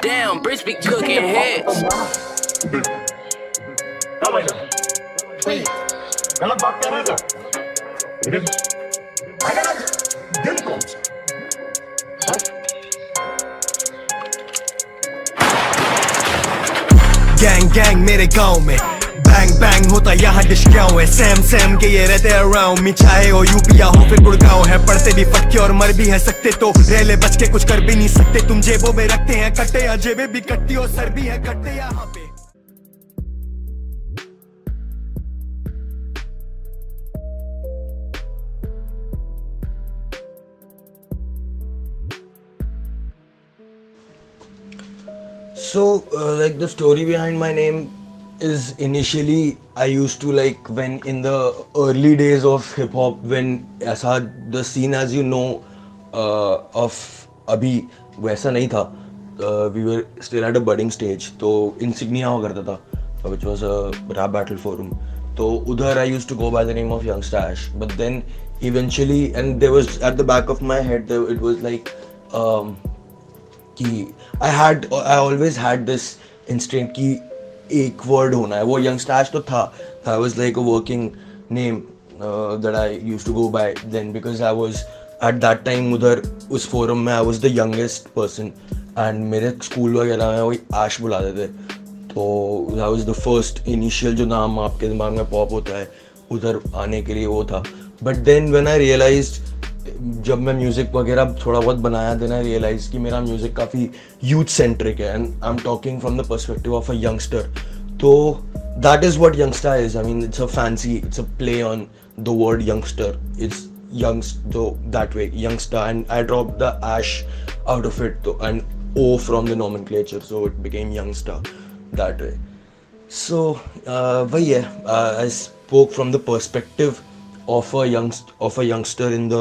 Damn, Brits be cooking heads. गलत बात कर रहे थे लेकिन अगर आज दिल कौन सा गैंग गैंग मेरे गांव में Bang bang होता यहाँ डिशक्याओं है सैम सैम के ये रहते अराउंड मी चाहे हो यूपी या हो फिर गुड़गांव है। पढ़ते भी फटके और मर भी है सकते तो रेले बच के कुछ कर भी नहीं सकते। तुम जेबों में रखते हैं कट्टे या जेबे भी कट्टी और सर भी है कट्टे यहाँ पे। So, uh, like the story behind my name is initially I used to like when in the early days of hip hop when ऐसा the scene as you know uh, of अभी वैसा नहीं था uh, we were still at a budding stage तो insignia हुआ करता था which was a rap battle forum तो उधर I used to go by the name of Youngster Ash but then eventually and there was at the back of my head there, it was like um, कि I had I always had this instinct कि एक word होना है। वो young Stash तो था। I was like a working name that I use to go by then because I was at that time उधर उस फोरम में I was the youngest person and मेरे स्कूल वगैरह में वही आश बुलाते थे। तो that was the first initial जो नाम आपके दिमाग में पॉप होता है, उधर आने के लिए वो था। But then when I realised जब मैं म्यूज़िक वगैरह थोड़ा बहुत बनाया देना रियलाइज़ कि मेरा म्यूज़िक काफ़ी यूथ सेंट्रिक है and I am talking from the perspective of a youngster तो that is what youngster is I mean it's a fancy it's a play on the word youngster it's youngs though that way youngster and I drop the ash out of it तो and O from the nomenclature so it became youngster that way so वही है I spoke from the perspective of a young of a youngster in the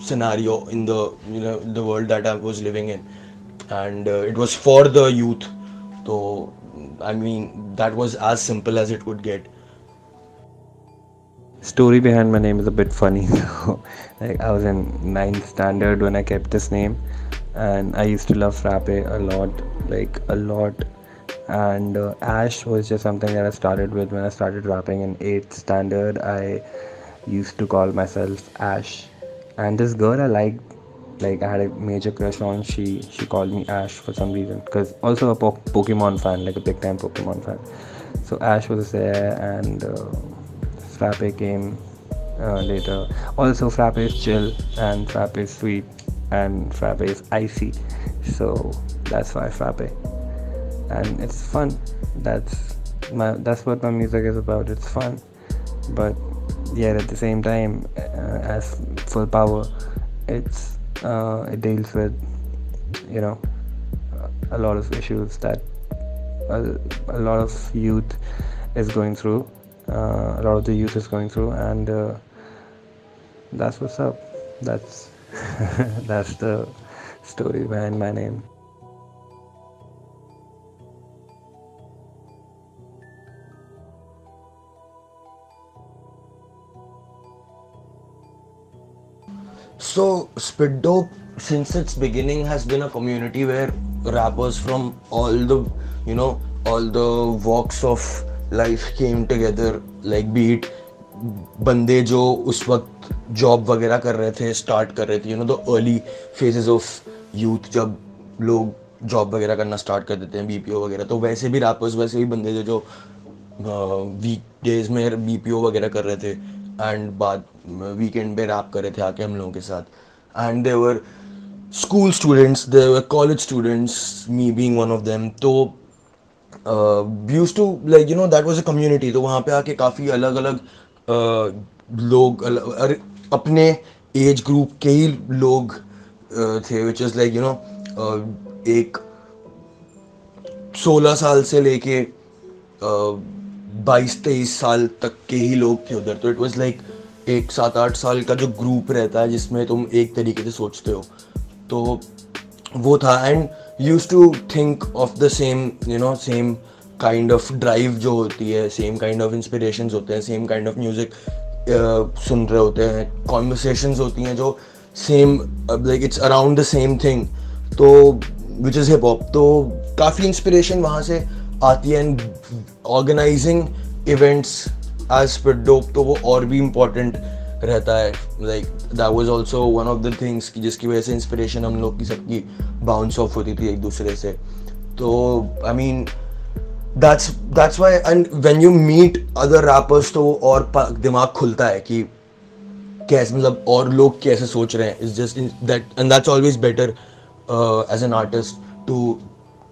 scenario in the you know the world that I was living in, and uh, it was for the youth. So I mean that was as simple as it could get. story behind my name is a bit funny like i was in ninth standard when i kept this name. And i used to love frappe a lot like a lot. And uh, ash was just something that i started with. When i started rapping in 8th standard i used to call myself ash and this girl i liked like i had a major crush on. She she called me ash for some reason. Because also a po- pokemon fan like a big time pokemon fan. So ash was there and uh, frappe came uh, later. Also frappe is chill and frappe is sweet and frappe is icy. So that's why frappe. And it's fun. That's my that's what my music is about. It's fun. But yet at the same time uh, as full power it's uh, it deals with you know a lot of issues that a, a lot of youth is going through uh, a lot of the youth is going through and uh, that's what's up. That's that's the story behind my name So Spit Dope, since its beginning, has been a community where rappers from all the, you know, all the walks of life came together. Like be it बंदे जो उस वक्त job वगैरह कर रहे थे start कर रहे थे you know the early phases of youth जब लोग जॉब वगैरह करना स्टार्ट कर देते हैं बीपीओ वगैरह तो वैसे भी रैपर्स वैसे भी बंदे थे जो वीक डेज़ में बीपीओ वगैरह कर रहे थे एंड बाद वीकेंड पे रैप कर रहे थे आके हम लोगों के साथ। And they were school students they were college students me being one of them तो use to like you know that was a community तो वहाँ पे आके काफ़ी अलग अलग लोग अल- अरे अपने एज ग्रुप के ही लोग uh, थे which is like you know एक सोलह साल से लेके बाईस तेईस साल तक के ही लोग थे उधर। तो इट वाज लाइक एक सात आठ साल का जो ग्रुप रहता है, जिसमें तुम एक तरीके से सोचते हो। तो वो था। And use to think of the same you know same kind of drive जो होती है सेम काइंड ऑफ़ इंस्पिरेशंस होते हैं सेम काइंड ऑफ़ म्यूज़िक सुन रहे होते हैं कॉन्वर्सेशंस होती हैं जो same like it's around the same thing तो विच इज़ हिप हॉप तो काफ़ी इंस्पिरेशन वहाँ से आती है। And organizing events as spit dope तो वो और भी इम्पोर्टेंट रहता है. Like that was also one of the things जिसकी वजह से इंस्पिरेशन हम लोग की सबकी बाउंस ऑफ़ होती थी एक दूसरे से. तो I mean that's that's why and when you meet other rappers तो और दिमाग खुलता है कि कैसे मतलब और लोग कैसे सोच रहे हैं. Is just that and that's always better as an artist to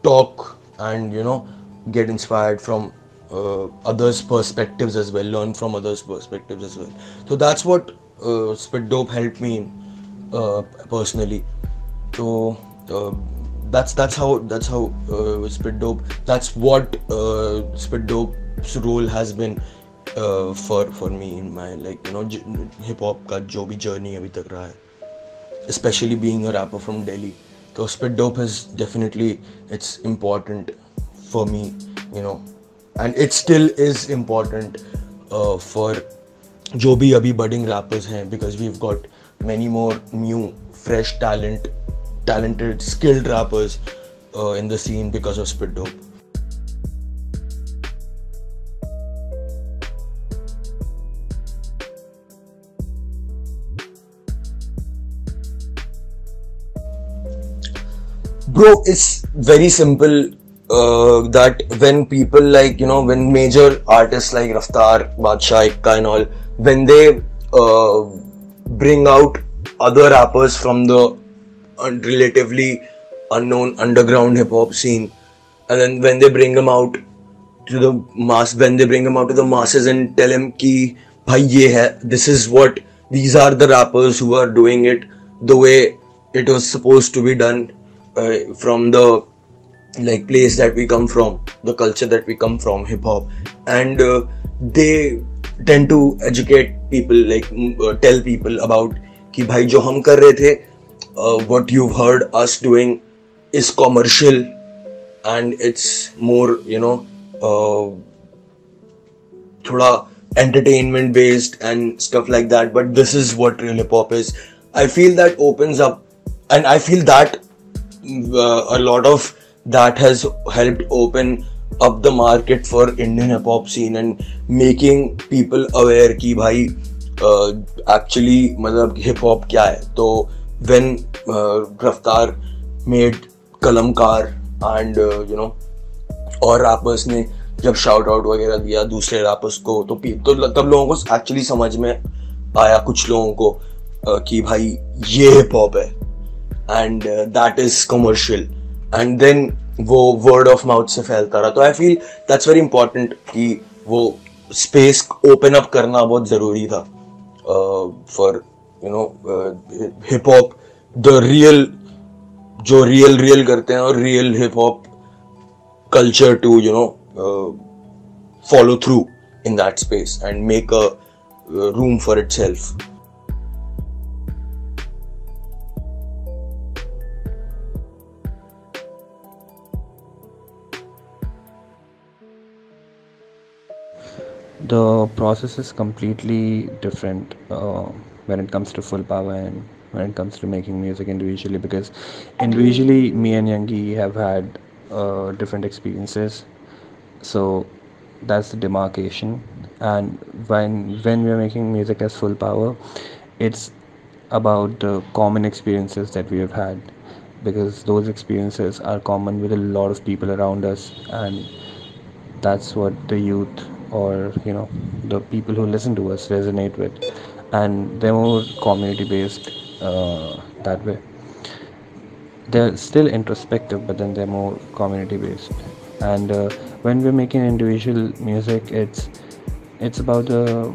talk and you know get inspired from uh, others' perspectives as well, learn from others' perspectives as well. So that's what uh, Spit Dope helped me in, uh, personally. So uh, that's that's how that's how uh, Spit Dope. That's what uh, Spit Dope's role has been uh, for for me in my like you know hip hop का जो भी journey अभी तक रहा है. Especially being a rapper from Delhi. So Spit Dope has definitely it's important for me, you know, and it still is important uh, for जो भी अभी budding rappers हैं because we've got many more new, fresh talent, talented, skilled rappers uh, in the scene because of Spit Dope. Bro, it's very simple uh, that when people like you know when major artists like Raftaar, Badshah, Ikka and all when they uh, bring out other rappers from the relatively unknown underground hip hop scene and then when they bring them out to the mass when they bring them out to the masses and tell them ki bhai ye hai this is what these are the rappers who are doing it the way it was supposed to be done uh, from the like place that we come from the culture that we come from hip hop and uh, they tend to educate people like uh, tell people about कि भाई जो हम कर रहे थे uh, what you've heard us doing is commercial and it's more you know uh, थोड़ा entertainment based and stuff like that but this is what real hip hop is i feel that opens up and i feel that uh, a lot of that has helped open up the market for Indian hip hop scene and making people aware कि भाई uh, actually मतलब hip hop क्या है तो when uh, Raftar made Kalamkar and uh, you know और rappers ने जब shout out वगैरह दिया दूसरे रैपर्स को तो तो तब लोगों को एक्चुअली समझ में आया कुछ लोगों को uh, कि भाई ये हिप हॉप है and that is commercial and then वो वर्ड ऑफ़ माउथ से फैलता रहा तो I feel that's very important कि वो स्पेस ओपन अप करना बहुत ज़रूरी था for you know hip hop the real जो रियल रियल करते हैं और real hip hop culture to you know follow through in that space and make a uh, room for itself. The process is completely different uh, when it comes to full power and when it comes to making music individually because individually me and Yangi have had uh, different experiences. So that's the demarcation. And when when we're making music as full power it's about the common experiences that we have had because those experiences are common with a lot of people around us and that's what the youth or you know the people who listen to us resonate with and they're more community based uh, that way. They're still introspective but then they're more community based and uh, when we're making individual music it's it's about the uh,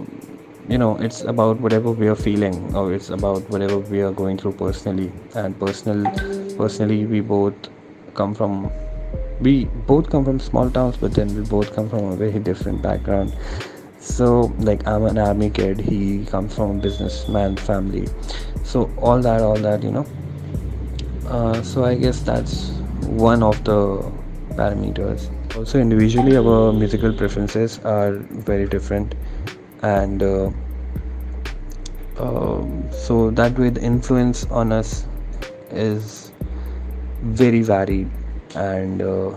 you know it's about whatever we are feeling or it's about whatever we are going through personally. And personal personally we both come from we both come from small towns but then we both come from a very different background. So like i'm an army kid he comes from a businessman family. So all that all that you know. Uh, so i guess that's one of the parameters. Also individually our musical preferences are very different. And uh, uh, so that way the influence on us is very varied and uh,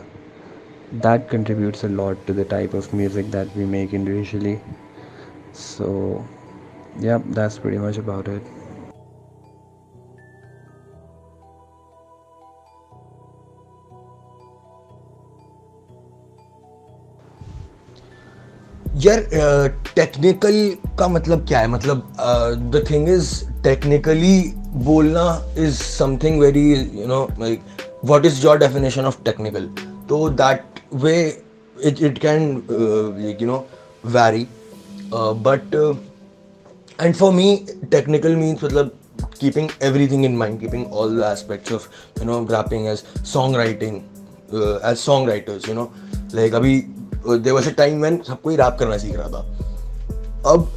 that contributes a lot to the type of music that we make individually so yeah that's pretty much about it यार technical का मतलब क्या है मतलब the thing is technically बोलना is something very you know like what is your definition of technical तो that way it it can you know vary but and for me technical means मतलब keeping everything in mind keeping all the aspects of you know grappling as song writing as song writers you know like अभी they was a time when सबको ही rap करना सीख रहा था। अब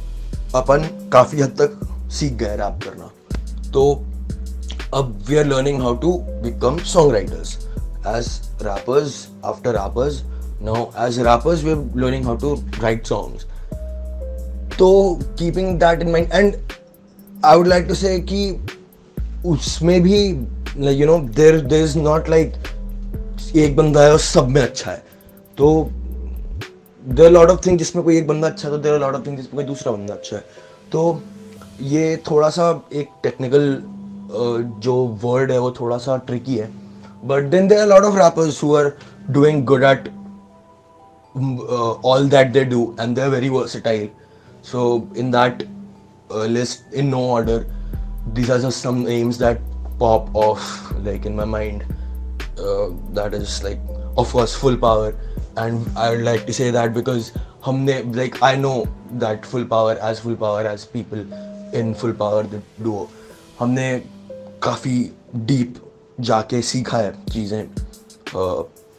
अपन काफ़ी हद तक सीख गए रैप करना। तो अब we are learning how to become song writers as rappers after rappers now as rappers we are learning how to write songs तो keeping that in mind and I would like to say कि उसमें भी you know there there is not like एक बंदा है और सब में अच्छा है। तो देर लॉट ऑफ़ थिंग जिसमें कोई एक बंदा अच्छा है तो देर लॉट ऑफ़ थिंग जिसमें कोई दूसरा बंदा अच्छा है। तो ये थोड़ा सा एक टेक्निकल जो वर्ड है वो थोड़ा सा ट्रिकी है but then there lot of rappers who are doing good at all that they do and they're very versatile so in that uh, list in no order these are just some names that pop off like in my mind uh, that is like of course full power and I would like to say that because हमने like I know that full power as full power as people in full power the duo हमने काफ़ी deep जाके सीखा है चीज़ें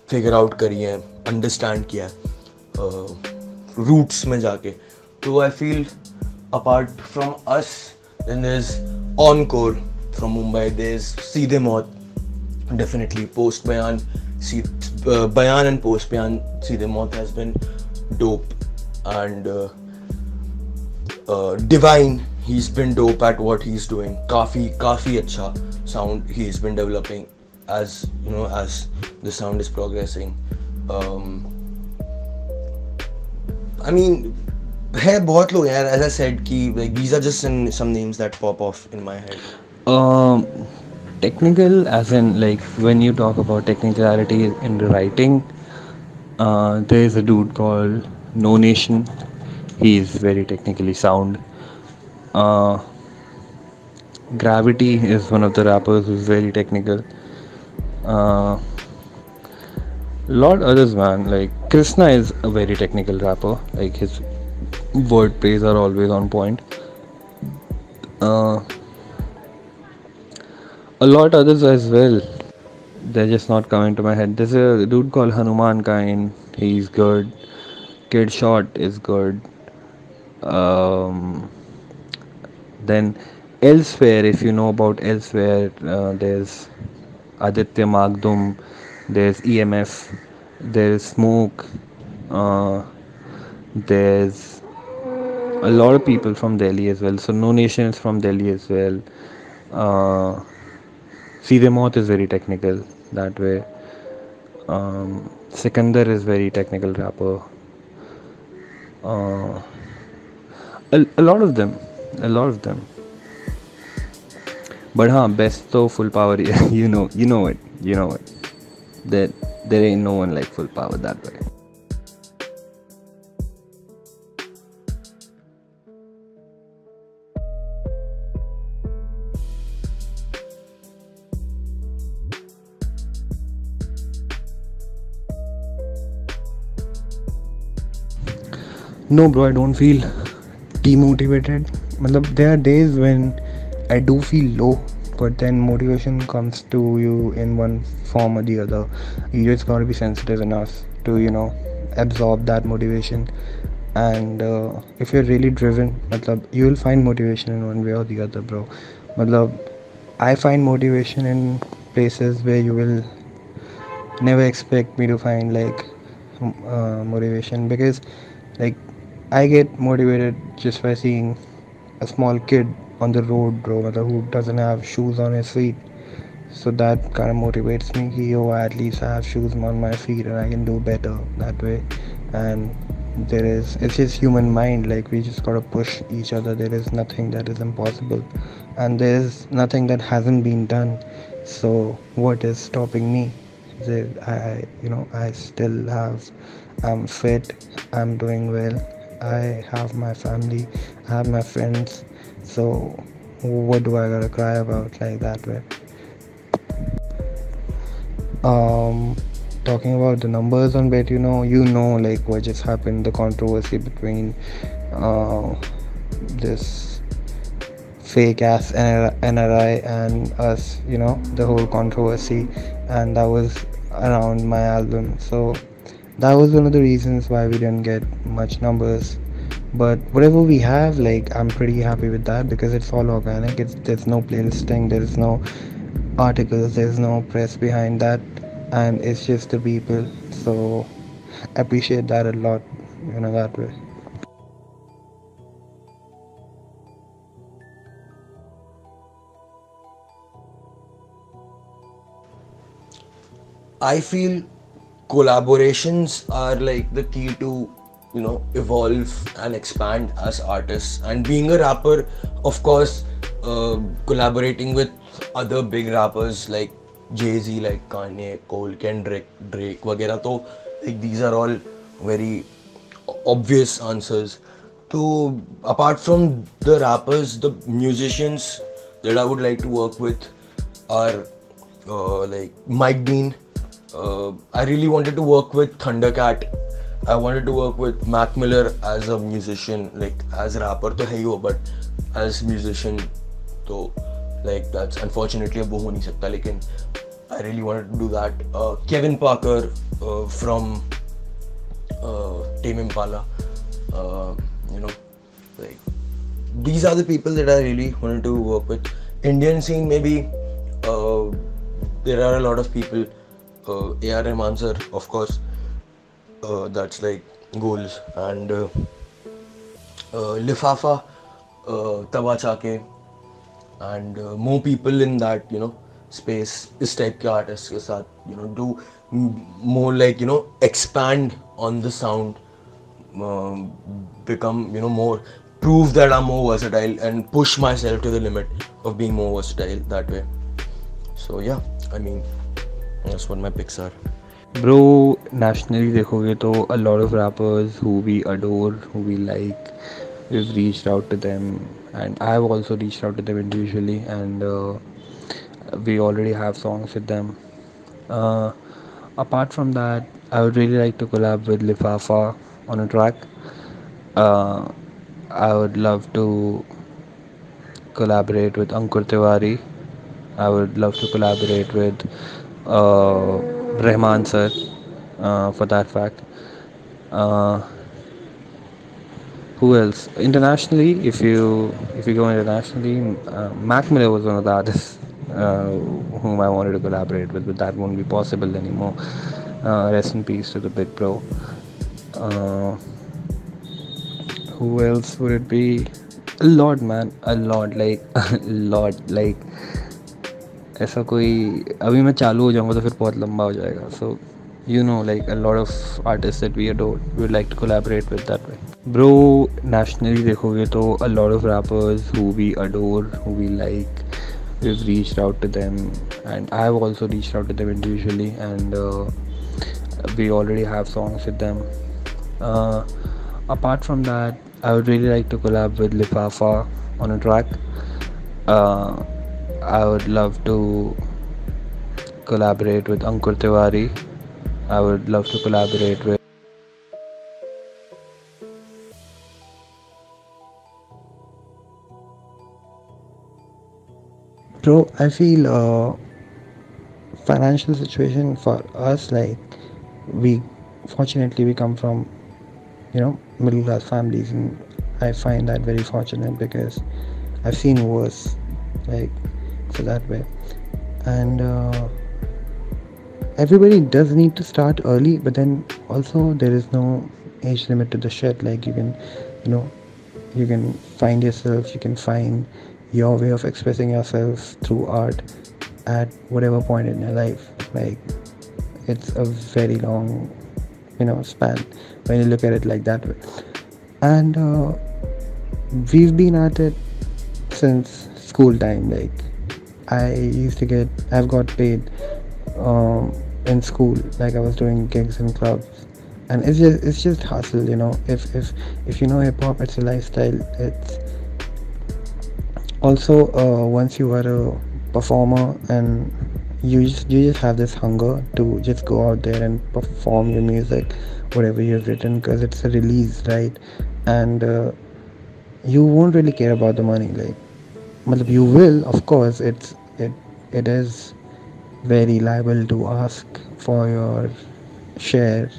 figure out करी हैं understand किया है रूट्स में जाके। तो I feel apart from us then is Enkore from Mumbai there is Seedhe Maut definitely post बयान see uh, Bayan and post Bayan Seedhe Maut has been dope and uh, uh, Divine he's been dope at what he's doing kafi kafi acha sound he's been developing as you know as the sound is progressing um, I mean है बहुत लोग यार as I said कि like these are just some names that pop off in my head um technical as in like when you talk about technicality in the writing uh, there is a dude called no nation he is very technically sound uh, gravity is one of the rappers who's very technical uh, lot others man like krishna is a very technical rapper like his word plays are always on point uh, a lot others as well. They're just not coming to my head. There's a dude called Hanumankind. He's good. Kid Shot is good. Um, then elsewhere, if you know about elsewhere, uh, there's Aditya Magdum. There's EMF. There's Smoke. Uh, there's a lot of people from Delhi as well. So No Nation is from Delhi as well. Uh, is very technical that way. Um, Sikandar is very technical rapper. Uh, a, a lot of them, a lot of them. But huh, best so full power. you know, you know it, you know it. That there, there ain't no one like full power that way. No, bro, I don't feel demotivated. Matlab, there are days when I do feel low, but then motivation comes to you in one form or the other. You just gotta be sensitive enough to, you know, absorb that motivation. And uh, if you're really driven, matlab, you will find motivation in one way or the other, bro. Matlab, I find motivation in places where you will never expect me to find like uh, motivation because like I get motivated just by seeing a small kid on the road, bro, who doesn't have shoes on his feet, so that kind of motivates me कि yo at least I have shoes on my feet and I can do better that way. And there is it's just human mind like we just gotta push each other. There is nothing that is impossible. And there is nothing that hasn't been done. So what is stopping me? I you know I still have I'm fit I'm doing well I have my family I have my friends. So what do I gotta cry about like that way um talking about the numbers on bet you know you know like what just happened the controversy between uh, this fake ass NRI and us you know the whole controversy. And that was around my album. So that was one of the reasons why we didn't get much numbers but whatever we have like i'm pretty happy with that because it's all organic. It's there's no playlisting there's no articles there's no press behind that. And it's just the people. So I appreciate that a lot you know that way. I feel collaborations are like the key to you know evolve and expand as artists. And being a rapper of course uh, collaborating with other big rappers like jay-z like kanye cole kendrick drake wagera so like these are all very obvious answers. to apart from the rappers the musicians that i would like to work with are uh, like mike dean. Uh, i really wanted to work with thundercat. I wanted to work with Mac Miller as a musician, like as a rapper तो है ही वो, but as musician तो like that's unfortunately अब वो हो नहीं सकता लेकिन I really wanted to do that. Uh, Kevin Parker uh, from uh, Tame Impala, uh, you know, like these are the people that I really wanted to work with. Indian scene maybe uh, there are a lot of people. Uh, A.R. Rahman sir, of course, uh, that's like goals and uh, uh, Lifafa, uh, Taba Chake, and uh, more people in that you know space इस type के artist के साथ you know do more like you no expand on the sound become you know more prove that I'm more versatile and push myself to the limit of being more versatile that way. So yeah, I mean that's what my picks are. Bro, nationally देखोगे तो a lot of rappers who we adore, who we like, we've reached out to them and I've also reached out to them individually and uh, we already have songs with them. Uh, apart from that, I would really like to collab with Lifafa on a track. Uh, I would love to collaborate with Ankur Tiwari. I would love to collaborate with uh, Rahman sir uh, for that fact. Uh, who else? Internationally, if you if you go internationally, uh, Mac Miller was one of the artists uh, whom I wanted to collaborate with, but that won't be possible anymore. Uh, rest in peace to the big bro. Uh, who else would it be? A lot, man. A lot. Like a lot. Like ऐसा कोई अभी मैं चालू हो जाऊँगा तो फिर बहुत लंबा हो जाएगा सो you know like a lot of artists that we adore we would like to collaborate with that way bro nationally dekhoge to a lot of rappers who we adore who we like we've reached out to them and i've also reached out to them individually and uh, we already have songs with them uh, apart from that i would really like to collab with lifafa on a track uh, i would love to collaborate with ankur tiwari. I would love to collaborate with bro i feel uh, financial situation for us like we fortunately we come from you know middle class families and i find that very fortunate because i've seen worse like so that way and uh, everybody does need to start early but then also there is no age limit to the shit like you can you know you can find yourself you can find your way of expressing yourself through art at whatever point in your life. Like it's a very long, you know, span when you look at it like that way. And uh, we've been at it since school time. Like I used to get, I've got paid um, in school. Like I was doing gigs in clubs and it's just it's just hustle you know if if if you know hip hop it's a lifestyle it's also uh, once you are a performer and you just you just have this hunger to just go out there and perform your music whatever you've written because it's a release right and uh, you won't really care about the money like but you will of course it's it it is very liable to ask for your share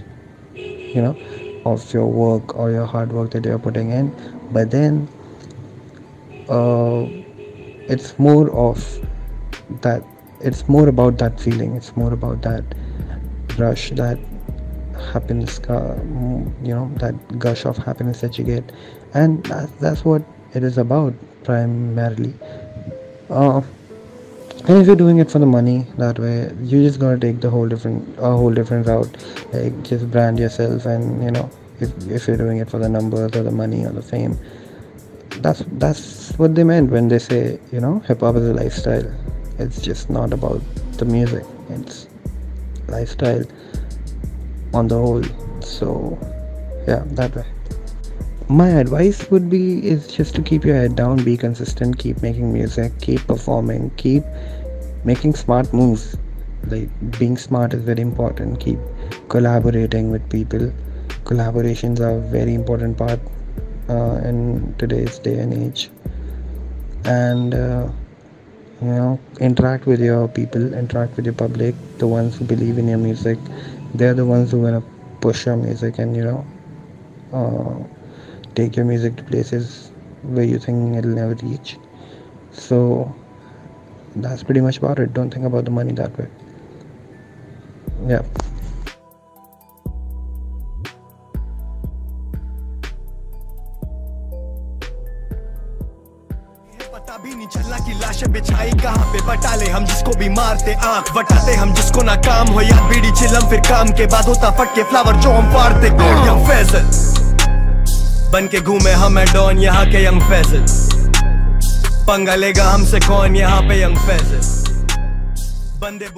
you know of your work or your hard work that you're putting in. But then uh, it's more of that it's more about that feeling. It's more about that rush that happiness uh, you know that gush of happiness that you get. And that's what it is about primarily. Uh, and if you're doing it for the money that way you're just gonna take the whole different a whole different route. Like just brand yourself and you know if, if you're doing it for the numbers or the money or the fame. That's that's what they meant when they say you know hip hop is a lifestyle. It's just not about the music. It's lifestyle on the whole. So yeah that way my advice would be is just to keep your head down be consistent keep making music keep performing keep making smart moves. Like being smart is very important. Keep collaborating with people. Collaborations are a very important part uh, in today's day and age. And uh, you know interact with your people interact with your public the ones who believe in your music. They're the ones who are gonna push your music and you know uh, take your music to places where you think it'll never reach. So that's pretty much about it. Don't think about the money that way. Yeah. भी नहीं चलना कि लाशें बिछाई कहाँ पे बटाले हम जिसको भी मारते आँख बटाते हम जिसको ना काम हो या बीड़ी चिलम फिर काम के बाद होता फट के फ्लावर जो हम फाड़ते फैजल बन के घूमे हम एंड डॉन, यहाँ के यंग फैसल पंगा लेगा हमसे कौन, यहाँ पे यंग फैसल बंदे